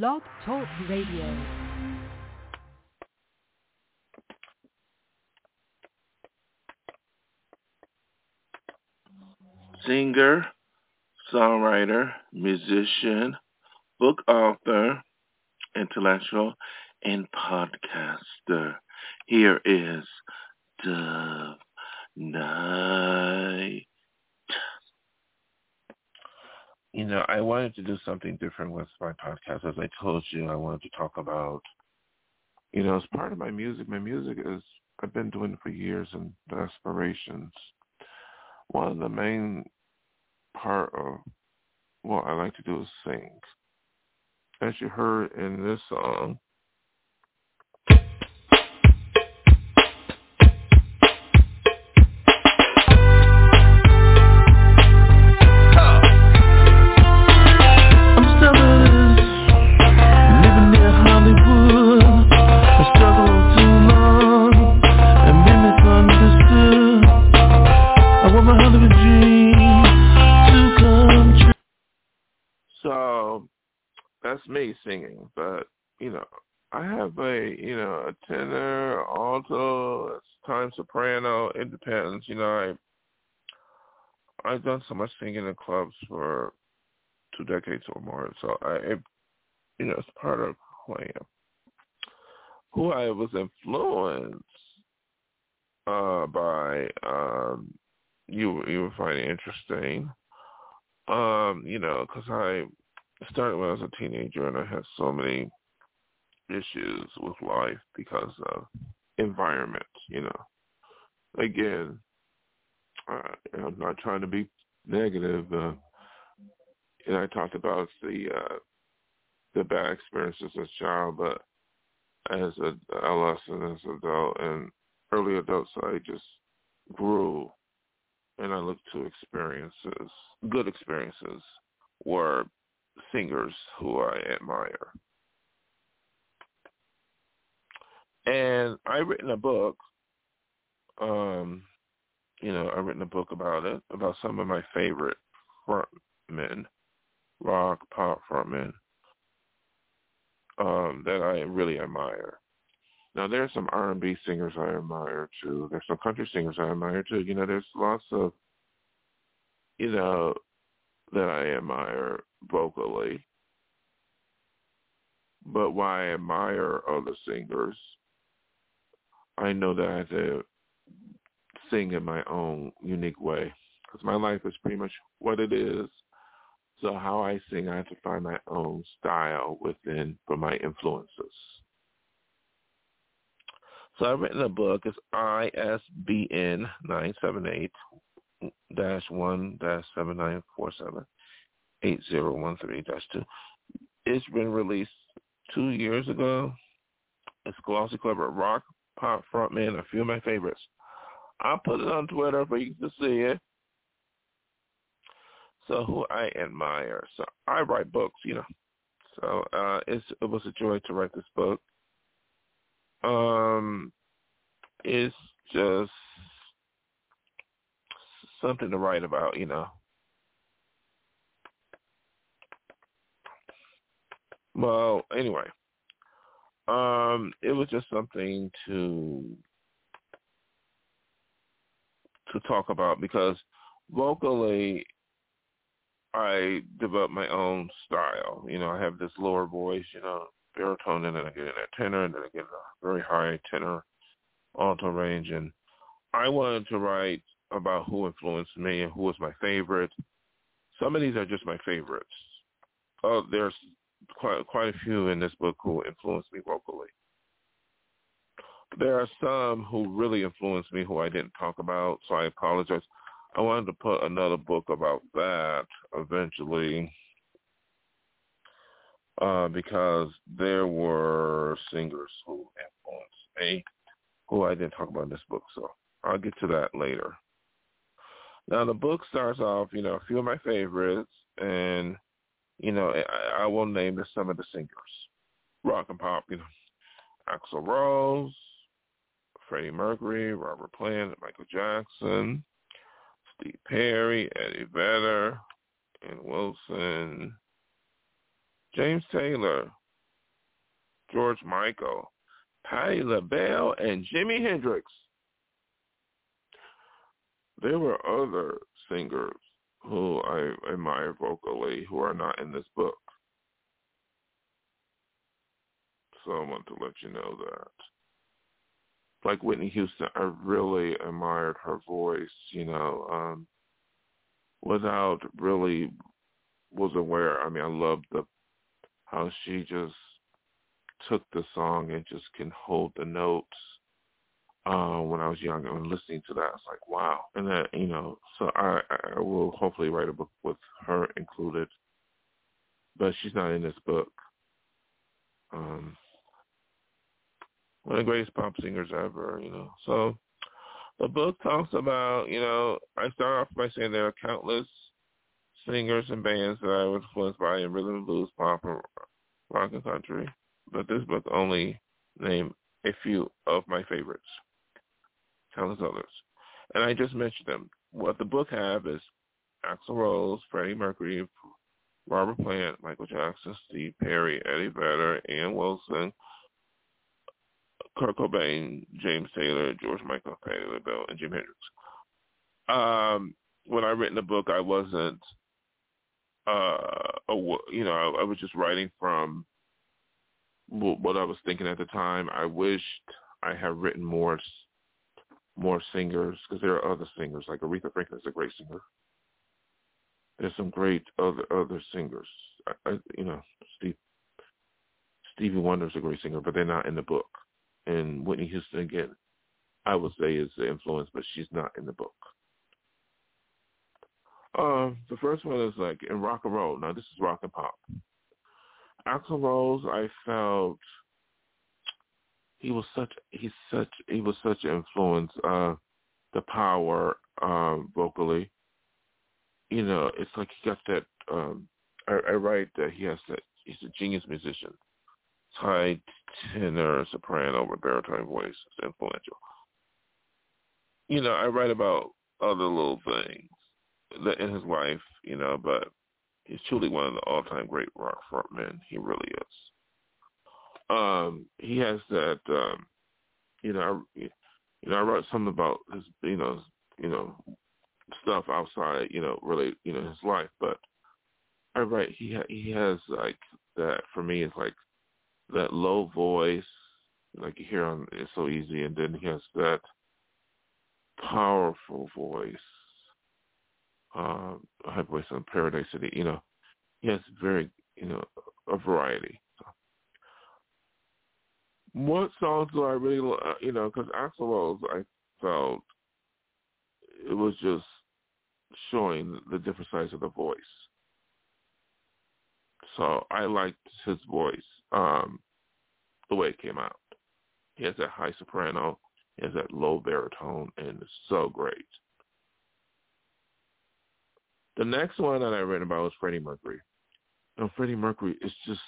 Blog Talk Radio. singer, songwriter, musician, book author, intellectual, and podcaster. Here is Dove Night. You know, I wanted to do something different with my podcast. As I told you, I wanted to talk about, you know, as part of my music, my music is, I've been doing it for years and the aspirations one of the main part of what I like to do is sing. As you heard in this song, soprano. It depends. You know, I I've done so much singing in clubs for two decades or more, so I it, you know it's part of who I am. Who I was influenced uh, by, um, you you would find interesting. Um, you know, because I started when I was a teenager and I had so many issues with life because of environment, you know. Again, uh, I'm not trying to be negative. Uh, and I talked about the uh, the bad experiences as a child, but as an adolescent, as an adult, and early adults, I just grew and I looked to experiences, good experiences, were singers who I admire. And I've written a book, um, you know, I've written a book about it, about some of my favorite frontmen, rock, pop frontmen, um, that I really admire. Now there's some R&B singers I admire too. There's some country singers I admire too. You know, there's lots of, you know, that I admire vocally. But while I admire other singers, I know that I have to sing in my own unique way because my life is pretty much what it is. So how I sing, I have to find my own style within for my influences. So I've written a book. It's ISBN 978 dash one dash seven nine four seven eight zero one three dash two. It's been released two years ago. It's glossy clever rock pop frontman, a few of my favorites. I'll put it on Twitter for you to see it. So who I admire. So I write books, you know. So uh it's it was a joy to write this book. Um it's just something to write about, you know. Well, anyway, um, it was just something to to talk about because vocally, I develop my own style. You know, I have this lower voice, you know, baritone, and then I get in a tenor, and then I get a very high tenor alto range, and I wanted to write about who influenced me and who was my favorite. Some of these are just my favorites. Oh, there's quite quite a few in this book who influenced me vocally. There are some who really influenced me who I didn't talk about, so I apologize. I wanted to put another book about that eventually uh, because there were singers who influenced me who I didn't talk about in this book, so I'll get to that later. Now the book starts off, you know, a few of my favorites, and you know, I, I will name some of the singers, rock and pop, you know, Axl Rose, Freddie Mercury, Robert Plant, Michael Jackson, Steve Perry, Eddie Vedder, Ann Wilson, James Taylor, George Michael, Patti LaBelle, and Jimi Hendrix. There were other singers who I admire vocally who are not in this book. So I want to let you know that. Like Whitney Houston, I really admired her voice, you know, um, without really was aware. I mean, I loved the how she just took the song and just can hold the notes. Uh, when I was young and listening to that, I was like, wow. And that, you know, so I, I will hopefully write a book with her included, but she's not in this book. Um, one of the greatest pop singers ever, you know. So the book talks about, you know, I start off by saying there are countless singers and bands that I was influenced by in rhythm and blues, pop, and rock and country. But this book only named a few of my favorites, countless others. And I just mentioned them. What the book have is Axl Rose, Freddie Mercury, Robert Plant, Michael Jackson, Steve Perry, Eddie Vedder, Ann Wilson, Kurt Cobain, James Taylor, George Michael, Patti LaBelle, and Jim Hendrix. Um, when I written the book, I wasn't, uh, a, you know, I, I was just writing from what I was thinking at the time. I wished I had written more, more singers because there are other singers like Aretha Franklin is a great singer. There's some great other other singers. I, I, you know, Steve Stevie Wonder is a great singer, but they're not in the book and Whitney Houston again, I would say is the influence, but she's not in the book. Um, the first one is like in rock and roll. Now this is rock and pop. Axl Rose, I felt he was such he's such he was such an influence. Uh, the power um, vocally, you know, it's like he got that. Um, I, I write that he has that. He's a genius musician high tenor, soprano, or baritone voice is influential. You know, I write about other little things that in his life, you know, but he's truly one of the all-time great rock frontmen. He really is. Um, he has that, um, you know, I, you know, I wrote something about his, you know, you know, stuff outside, you know, really, you know, his life, but I write he ha- he has like that for me is like that low voice, like you hear on It's So Easy, and then he has that powerful voice, uh, high voice on Paradise City. You know, he has very, you know, a variety. What songs do I really, uh, you know, because Axl Rose, I felt it was just showing the different sides of the voice. So I liked his voice um, the way it came out. He has that high soprano, he has that low baritone, and it's so great. The next one that I read about was Freddie Mercury. And Freddie Mercury is just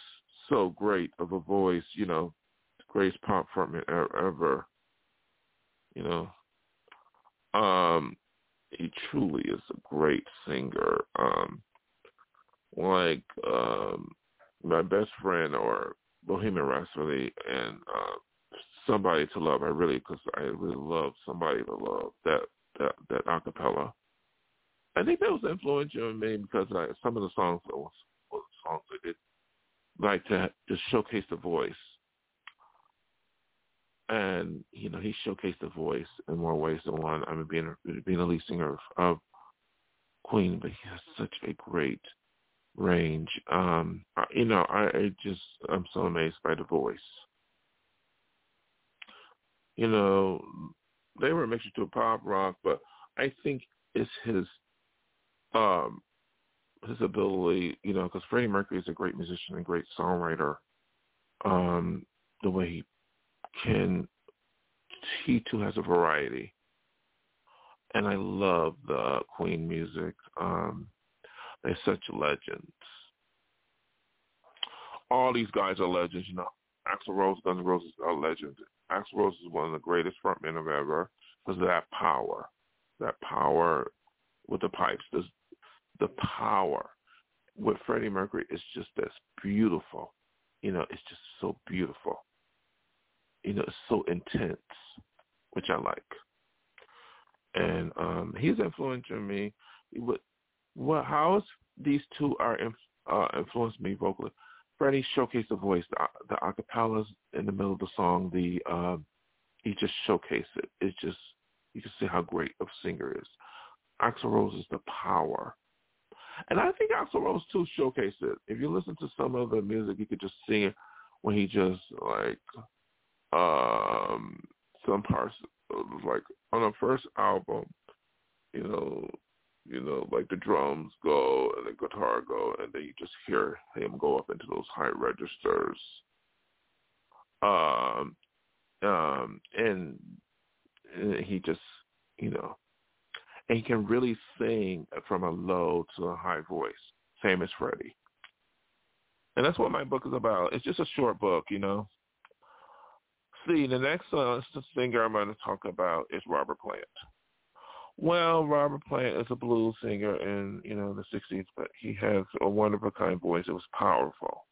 so great of a voice, you know, the greatest pop frontman ever. You know, um, he truly is a great singer. Um, like um, my best friend or Bohemian Rhapsody and uh, Somebody to Love. I really, because I really love Somebody to Love that that that acapella. I think that was influential in me because I, some of the songs was, was songs I did like to just showcase the voice. And you know, he showcased the voice in more ways than one. I mean, being being a lead singer of, of Queen, but he has such a great range. Um, you know, I, I just I'm so amazed by the voice. You know, they were a mixture to pop rock, but I think it's his um his ability, you know, because Freddie Mercury is a great musician and great songwriter. Um, the way he can, he too has a variety, and I love the Queen music. Um, they're such legends. All these guys are legends, you know. Axl Rose, Guns N' Roses are legends. Axl Rose is one of the greatest frontmen of ever because of that power, that power with the pipes. There's the power with Freddie Mercury is just as beautiful. you know, it's just so beautiful. You know, it's so intense, which I like. And um he's influencing me. What, what, how these two are uh, influenced me vocally. Freddie showcased the voice, the, the acapellas in the middle of the song. The uh, he just showcased it. It's just you can see how great of a singer is. Axl Rose is the power. And I think Axl Rose too showcased it. If you listen to some of the music, you could just see it when he just like um some parts like on the first album, you know, you know, like the drums go and the guitar go, and then you just hear him go up into those high registers. Um, um, and, and he just, you know, and he can really sing from a low to a high voice, same as Freddie. And that's what my book is about. It's just a short book, you know. See, the next uh, singer I'm going to talk about is Robert Plant. Well, Robert Plant is a blues singer in you know the '60s, but he has a wonderful kind of voice. It was powerful.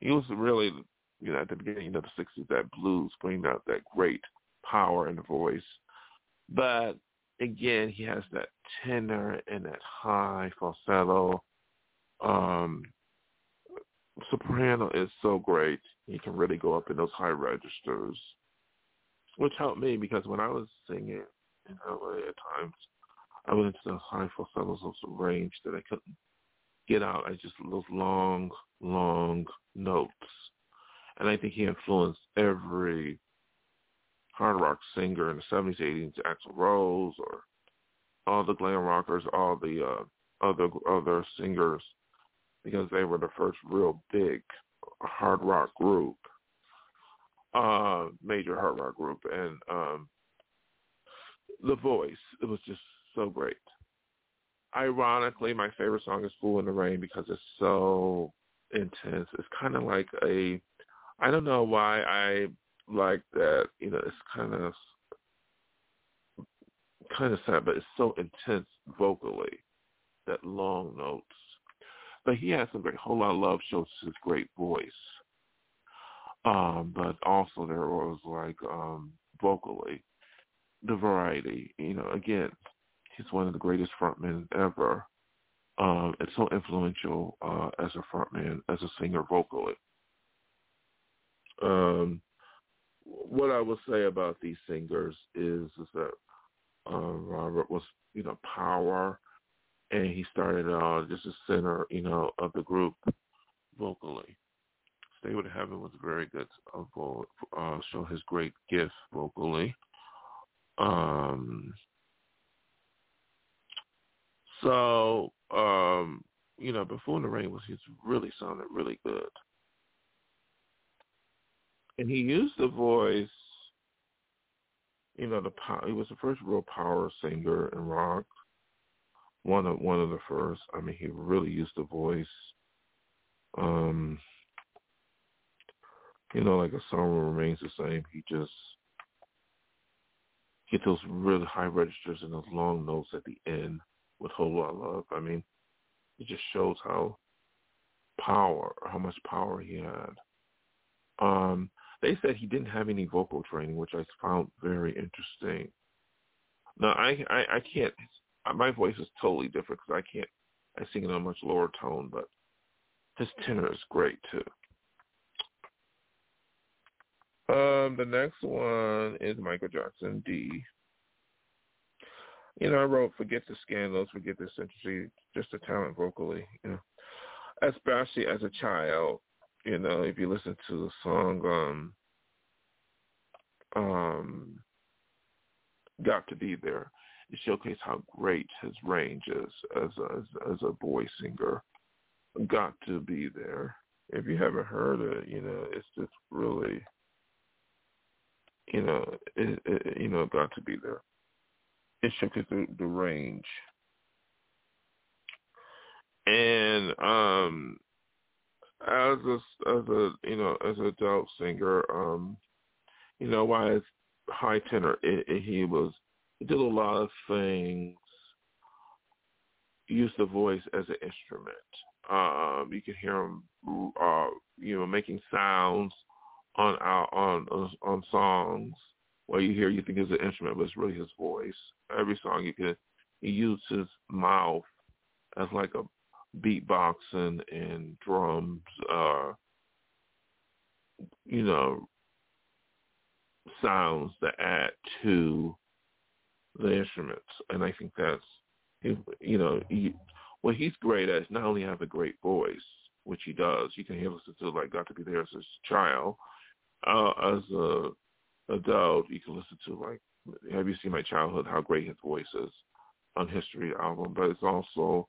He was really you know at the beginning of the '60s that blues bring out that great power in the voice. But again, he has that tenor and that high falsetto. Um, soprano is so great. He can really go up in those high registers, which helped me because when I was singing in LA at times, I went into the high falsettos of some range that I couldn't get out. I just those long, long notes, and I think he influenced every hard rock singer in the 70s, 80s, Axl Rose, or all the glam rockers, all the uh, other other singers, because they were the first real big hard rock group, uh, major hard rock group, and um, the voice, it was just so great. Ironically, my favorite song is "Fool in the Rain" because it's so intense. It's kind of like a, I don't know why I like that. You know, it's kind of kind of sad, but it's so intense vocally, that long notes. But he has some great whole lot of love shows his great voice. Um, but also there was like um vocally the variety. You know, again, he's one of the greatest frontmen ever. Um, and so influential uh, as a frontman, as a singer vocally. Um, what I will say about these singers is, is that uh, Robert was, you know, power, and he started out just a center, you know, of the group vocally. Stairway to Heaven was very good, uh, uh, show his great gift vocally. Um, so, um, you know, before in the rain was he's really sounded really good. And he used the voice, you know, the power, he was the first real power singer in rock. One of one of the first. I mean, he really used the voice. Um, you know, like a song remains the same. He just get those really high registers and those long notes at the end with whole lot of love. I mean, it just shows how power, how much power he had. Um, they said he didn't have any vocal training, which I found very interesting. Now, I, I, I can't, my voice is totally different because I can't, I sing in a much lower tone, but his tenor is great too. Um, the next one is Michael Jackson D. You know, I wrote "Forget the Scandals, Forget the Century," just a talent vocally. You know, especially as a child. You know, if you listen to the song, um, um, "Got to Be There," it showcases how great his range is as a, as, a voice singer. "Got to Be There." If you haven't heard it, you know, it's just really you know, it, it, you know, got to be there. It shook the, the range. And um as a as a you know as an adult singer, um, you know, why his high tenor, it, it, he was he did a lot of things. Used the voice as an instrument. Um, you can hear him, uh, you know, making sounds on on on on songs where you hear you think it's an instrument, but it's really his voice. Every song you can, he uses his mouth as like a beatboxing and drums, uh, you know, sounds that add to the instruments, and I think that's, you know, he, what he's great at is not only have a great voice, which he does. You can hear listen to like "Got to Be There" as a child, uh, as a adult. You can listen to like "Have You Seen My Childhood?" How great his voice is on History album, but it's also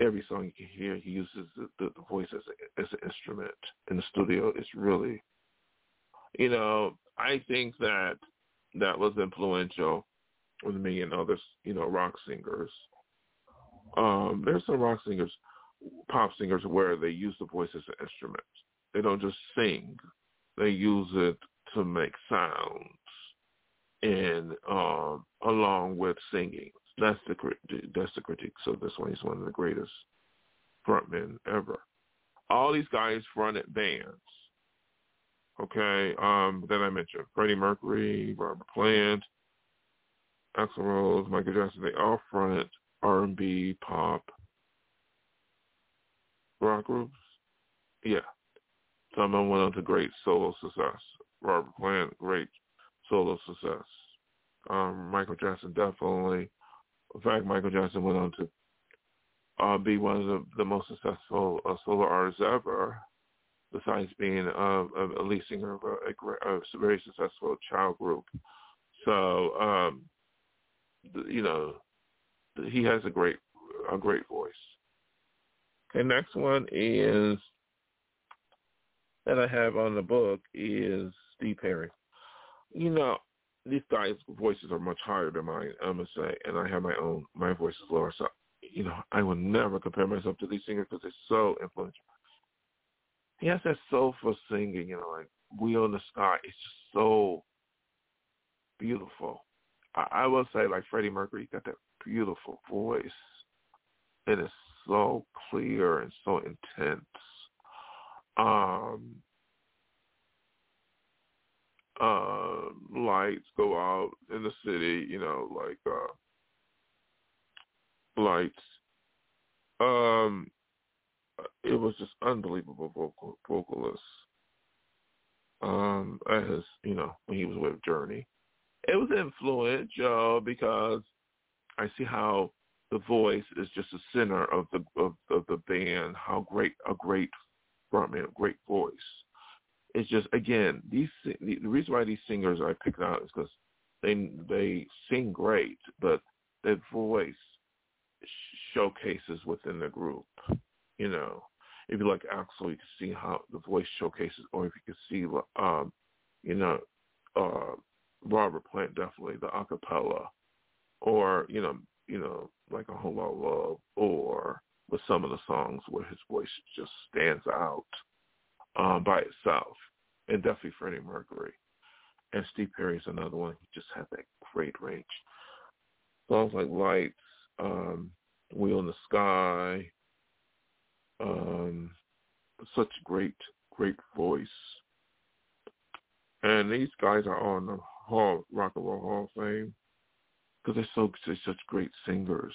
every song you can hear, he uses the, the, the voice as, a, as an instrument in the studio. It's really, you know, I think that that was influential with me and other, you know, rock singers. Um, there's some rock singers, pop singers, where they use the voice as an instrument. They don't just sing; they use it to make sounds, and um, along with singing. That's the that's the critique. So this one is one of the greatest frontmen ever. All these guys fronted bands. Okay, um, then I mentioned Freddie Mercury, Robert Plant, Axl Rose, Michael Jackson. They all fronted R&B, pop, rock groups. Yeah, them went on to great solo success. Robert Plant, great solo success. Um, Michael Jackson definitely in fact, Michael Jackson went on to uh, be one of the, the most successful uh, solo artists ever, besides being uh, a lead singer of a, a, a, very successful child group. So, um, you know, he has a great a great voice. Okay, next one is that I have on the book is Steve Perry. You know, these guys' voices are much higher than mine, I must say, and I have my own. My voice is lower, so you know I will never compare myself to these singers because they're so influential. He has that soulful singing, you know, like "Wheel in the Sky." It's just so beautiful. I, I will say, like Freddie Mercury, got that beautiful voice. It is so clear and so intense. Um, uh, lights go out in the city, you know, like uh, lights. Um, it was just unbelievable vocal vocalist. Um, as you know, when he was with Journey, it was influential because I see how the voice is just the center of the of, of the band. How great a great frontman, a great voice it's just again these the reason why these singers I picked out is because they they sing great, but their voice showcases within the group. You know, if you like Axl, you can see how the voice showcases, or if you can see, um, you know, uh, Robert Plant definitely the acapella, or you know, you know, like a whole lot of love, or with some of the songs where his voice just stands out um, by itself, and definitely Freddie Mercury. And Steve Perry is another one. He just has that great range. Songs like Lights, um, Wheel in the Sky, um, such great, great voice. And these guys are on the Hall, Rock and Roll Hall of Fame because they're so they're such great singers.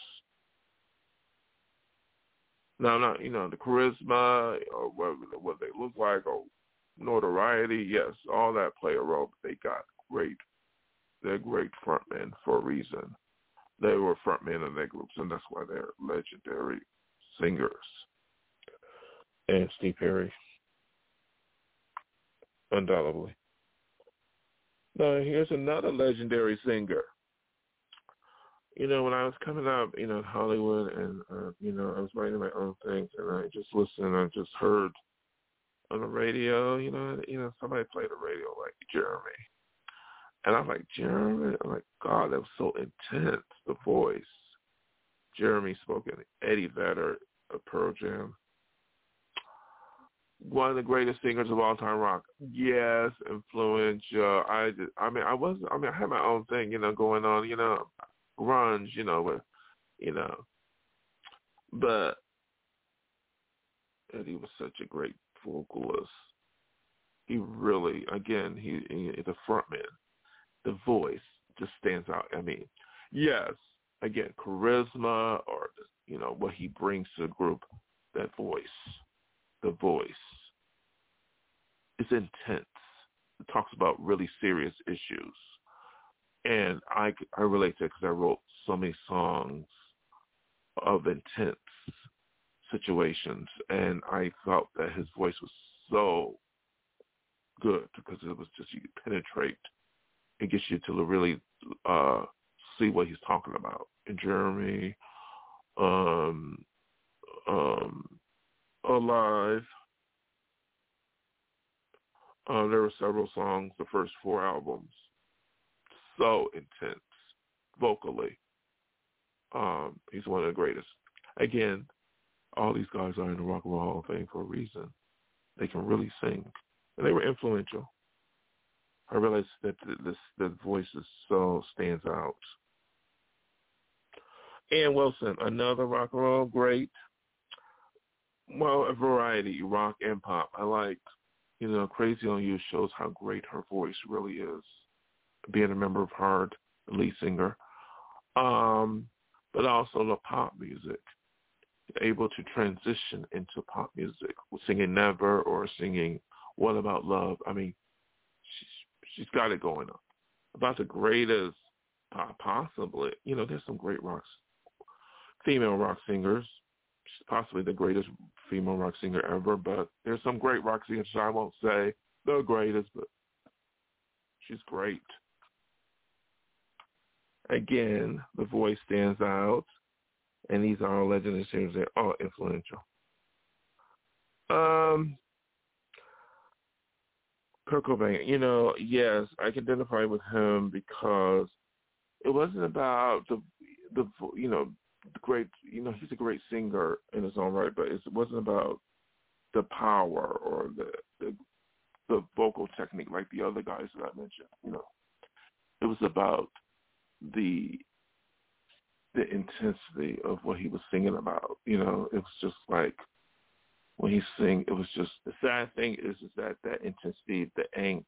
Now, not you know the charisma or what what they look like or notoriety. Yes, all that play a role. But they got great. They're great frontmen for a reason. They were frontmen in their groups, and that's why they're legendary singers. And Steve Perry, undoubtedly. Now here's another legendary singer you know, when I was coming up, you know, in Hollywood, and uh, you know, I was writing my own things, and I just listened, I just heard on the radio, you know, you know, somebody played the radio like Jeremy, and I'm like Jeremy, I'm like God, that was so intense, the voice. Jeremy spoken, Eddie Vedder of Pearl Jam, one of the greatest singers of all time rock. Yes, influential. I just, I mean, I was, I mean, I had my own thing, you know, going on, you know grunge, you know, with, you know, but he was such a great vocalist. He really, again, he, he the frontman, the voice just stands out. I mean, yes, again, charisma or you know what he brings to the group, that voice, the voice is intense. It talks about really serious issues, and I I relate to it because I wrote so many songs of intense situations, and I felt that his voice was so good because it was just you could penetrate. It gets you to really uh, see what he's talking about. In Jeremy, um, um, Alive. Uh, there were several songs, the first four albums, so intense vocally. Um, he's one of the greatest. Again, all these guys are in the Rock and Roll Hall of Fame for a reason. They can really sing, and they were influential. I realized that this the voice is so stands out. Ann Wilson, another rock and roll great. Well, a variety, rock and pop. I like, you know, Crazy on You shows how great her voice really is. Being a member of Heart, lead singer. Um, but also the pop music able to transition into pop music, singing Never or singing What About Love. I mean, she's, she's got it going on. About the greatest, possibly, you know, there's some great rock, female rock singers. She's possibly the greatest female rock singer ever, but there's some great rock singers. I won't say the greatest, but she's great. Again, the voice stands out and these are all legendary singers. They're all influential. Um, Kurt Cobain, you know, yes, I can identify with him because it wasn't about the the you know the great you know he's a great singer in his own right, but it wasn't about the power or the the, the vocal technique like the other guys that I mentioned. You know, it was about the the intensity of what he was singing about. You know, it was just like when he sing, it was just the sad thing is is that that intensity, the angst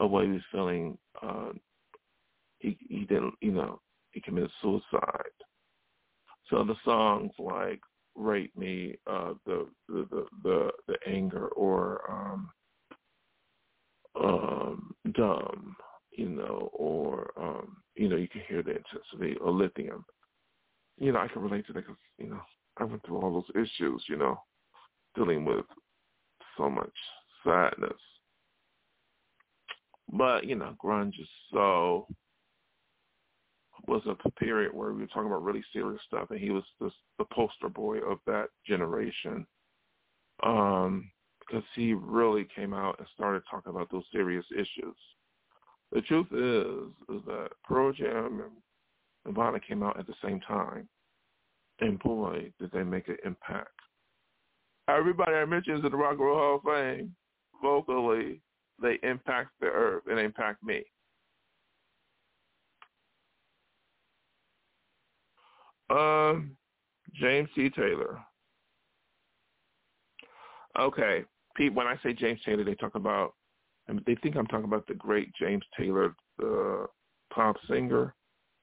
of what he was feeling, uh, he he didn't, you know, he committed suicide. So the songs like "Rape Me," uh, the, the the the the anger, or um, um, "Dumb," you know, or um, you know, you can hear the intensity or lithium. You know, I can relate to that because you know I went through all those issues. You know, dealing with so much sadness. But you know, grunge is so was a period where we were talking about really serious stuff, and he was just the poster boy of that generation. Um, because he really came out and started talking about those serious issues. The truth is, is that Pearl Jam and Nirvana came out at the same time, and boy, did they make an impact. Everybody I mentioned in the Rock and Roll Hall of Fame, vocally, they impact the earth and impact me. Um, James C. Taylor. Okay, Pete. When I say James Taylor, they talk about and they think I'm talking about the great James Taylor, the pop singer.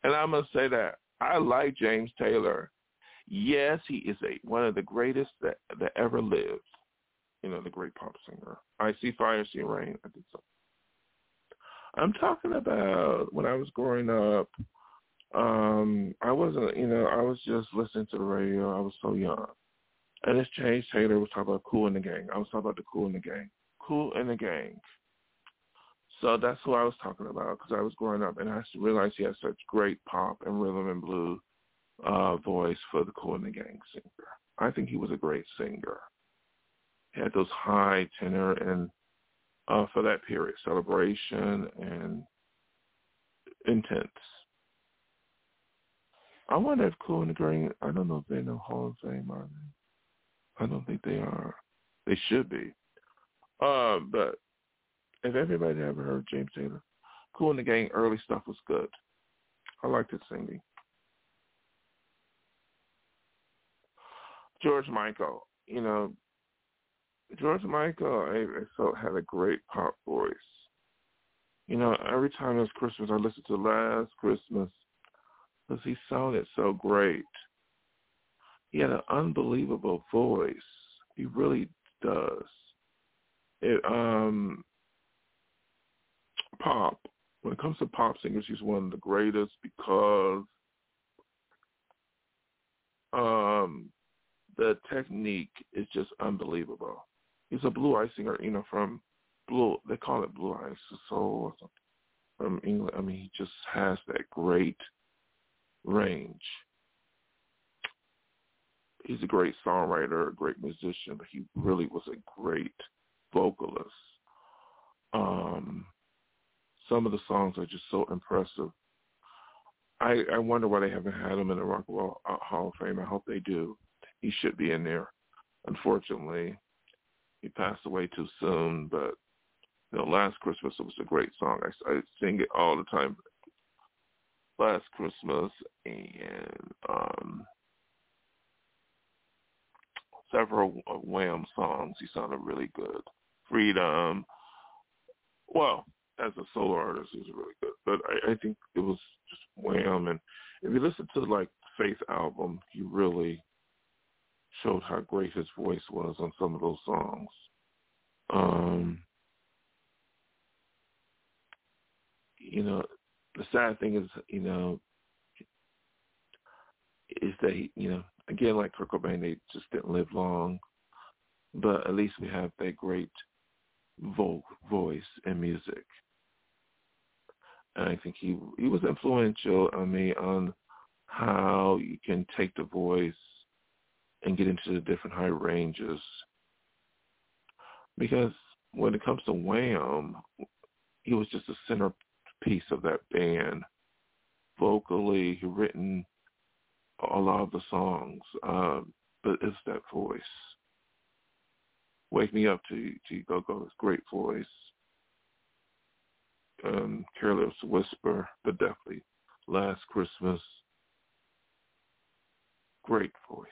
And I'm gonna say that I like James Taylor. Yes, he is a one of the greatest that that ever lived. You know, the great pop singer. I see fire, see rain. I did so. I'm talking about when I was growing up. Um, I wasn't, you know, I was just listening to the radio. I was so young. And this James Taylor was talking about Kool and the Gang. I was talking about the Kool and the Gang. Kool and the Gang. So that's who I was talking about because I was growing up and I realized he had such great pop and rhythm and blues uh, voice for the Kool and the Gang singer. I think he was a great singer. He had those high tenor and uh, for that period, celebration and intense. I wonder if Kool and the Gang, I don't know if they're in the Hall of Fame, are they? I don't think they are. They should be. Uh, but have everybody ever heard James Taylor? Kool and the Gang early stuff was good. I liked his singing. George Michael, you know, George Michael, I, I felt had a great pop voice. You know, every time it was Christmas, I listened to Last Christmas because he sounded so great. He had an unbelievable voice. He really does. It um pop. When it comes to pop singers, he's one of the greatest because um the technique is just unbelievable. He's a blue eye singer, you know, from blue. They call it blue eyes something from England. I mean, he just has that great range. He's a great songwriter, a great musician, but he really was a great vocalist. Um, some of the songs are just so impressive. I, I wonder why they haven't had him in the Rock and Roll Hall of Fame. I hope they do. He should be in there. Unfortunately, he passed away too soon, but you know, Last Christmas was a great song. I, I sing it all the time. Last Christmas and um several Wham songs. He sounded really good. Freedom. Well, as a solo artist, he was really good. But I, I think it was just Wham. And if you listen to like Faith album, he really showed how great his voice was on some of those songs. Um, you know, the sad thing is, you know, is that he, you know, again like Kurt Cobain, they just didn't live long, but at least we have that great vo- voice and music. And I think he he was influential on me on how you can take the voice and get into the different high ranges. Because when it comes to Wham, he was just a centerpiece of that band. Vocally, he written a lot of the songs, um, but it's that voice. Wake Me Up to to Go Go's great voice. Um, Careless Whisper, but definitely Last Christmas, great voice.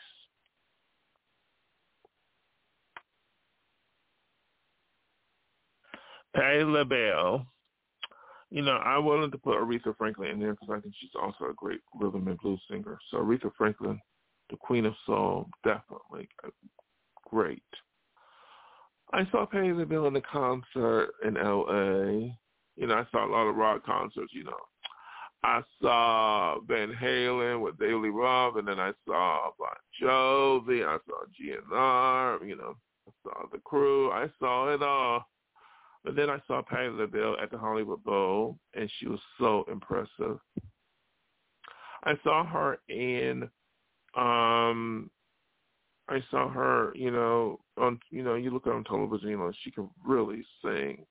Patti LaBelle. You know, I wanted to put Aretha Franklin in there because I think she's also a great rhythm and blues singer. So Aretha Franklin, the Queen of Soul, definitely great. I saw Patti LaBelle in a concert in L.A. You know, I saw a lot of rock concerts. You know, I saw Van Halen with Daily Love, and then I saw Bon Jovi. I saw GNR. You know, I saw the Crew. I saw it all. But then I saw Patti LaBelle at the Hollywood Bowl, and she was so impressive. I saw her in, um, I saw her, you know, on, you know, you look at on television, you know, she can really sing.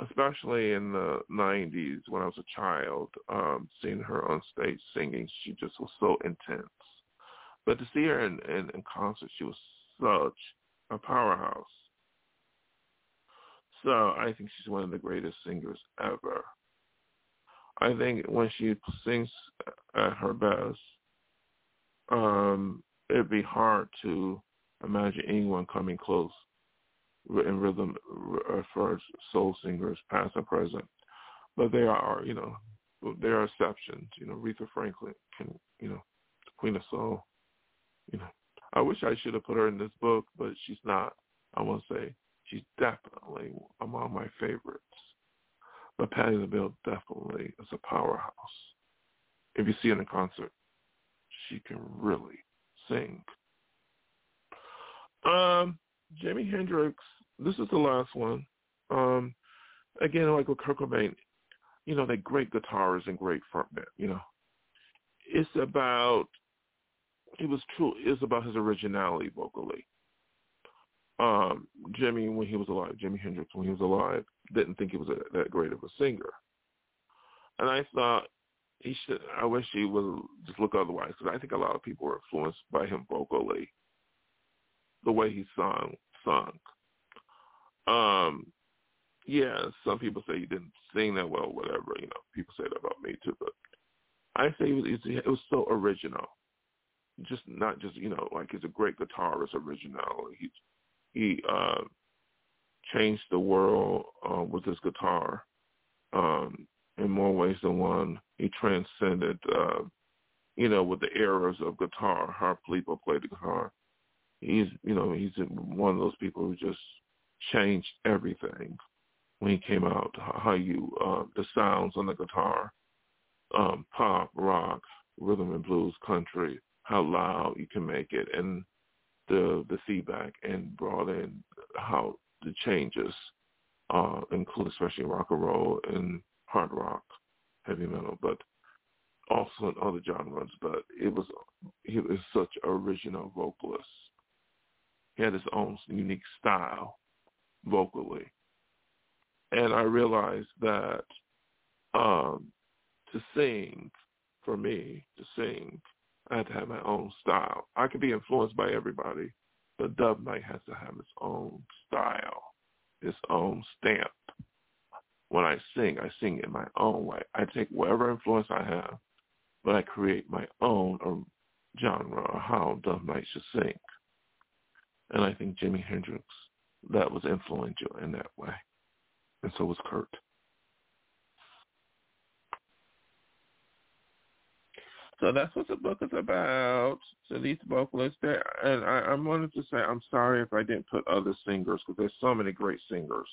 Especially in the '90s when I was a child, um, seeing her on stage singing, she just was so intense. But to see her in, in, in concert, she was such a powerhouse. So I think she's one of the greatest singers ever. I think when she sings at her best, um, it'd be hard to imagine anyone coming close in rhythm as far as soul singers, past and present. But there are, you know, there are exceptions. You know, Aretha Franklin can, you know, Queen of Soul. You know, I wish I should have put her in this book, but she's not. I want to say she's definitely among my favorites. But Patti LaBelle definitely is a powerhouse. If you see her in a concert, she can really sing. Um, Jimi Hendrix, this is the last one. Um, again, like with Kurt Cobain, you know, they're great guitarists and great frontmen, you know. It's about, it was true, it's about his originality vocally um, Jimmy when he was alive, Jimi Hendrix when he was alive, didn't think he was a, that great of a singer. And I thought he should. I wish he would just look otherwise because I think a lot of people were influenced by him vocally, the way he sung. Sung. Um, yeah, some people say he didn't sing that well, whatever. You know, people say that about me too, but I say it was, it was so original. Just not just you know like he's a great guitarist, original. He he uh, changed the world uh, with his guitar. Um, in more ways than one, he transcended, uh, you know, with the eras of guitar, how people play the guitar. He's, you know, he's one of those people who just changed everything when he came out. How you, uh, the sounds on the guitar, um, pop, rock, rhythm and blues, country, how loud you can make it, and the the feedback, and brought in how the changes, uh, include especially rock and roll and hard rock, heavy metal, but also in other genres. But it was he was such an original vocalist. He had his own unique style vocally, and I realized that um, to sing for me to sing, I had to have my own style. I could be influenced by everybody, but Dove Night has to have its own style, its own stamp. When I sing, I sing in my own way. I take whatever influence I have, but I create my own um, genre or how Dove Night should sing. And I think Jimi Hendrix, that was influential in that way. And so was Kurt. So that's what the book is about. So these vocalists there, and I, I wanted to say I'm sorry if I didn't put other singers because there's so many great singers.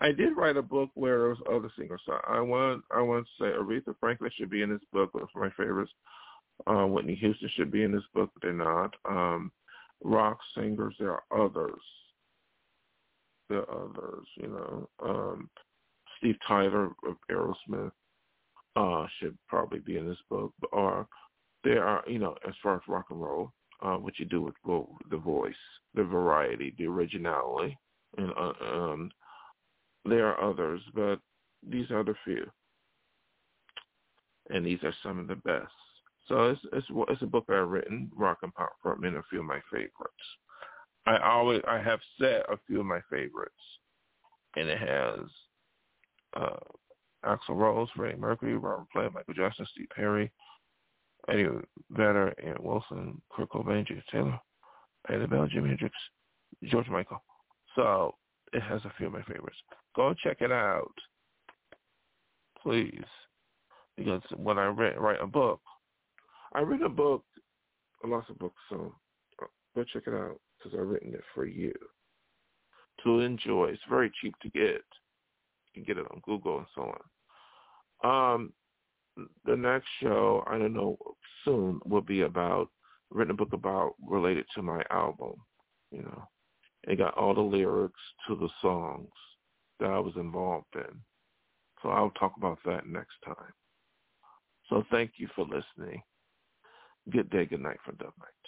I did write a book where there was other singers. So I want I want to say Aretha Franklin should be in this book. One of my favorites. Uh, Whitney Houston should be in this book, but they're not. Um, rock singers, there are others. There are others, you know. Um, Steve Tyler of Aerosmith uh, should probably be in this book. Or there are, you know, as far as rock and roll, uh, what you do with well, the voice, the variety, the originality, and uh, um, there are others, but these are the few, and these are some of the best. So it's it's, it's a book I've written, rock and pop from, and a few of my favorites. I always I have said a few of my favorites, and it has uh, Axl Rose, Freddie Mercury, Robert Plant, Michael Jackson, Steve Perry, Eddie Vedder, Ann Wilson, Kurt Cobain, James Taylor, Eddie Bell, Jimi Hendrix, George Michael. So it has a few of my favorites. Go check it out, please, because when I read, write a book, I read a book, a lots of books, so go check it out because I've written it for you to enjoy. It's very cheap to get. You can get it on Google and so on. Um, the next show, I don't know, soon will be about written a book about related to my album. You know, it got all the lyrics to the songs that I was involved in. So I'll talk about that next time. So thank you for listening. Good day, good night for Dove Night.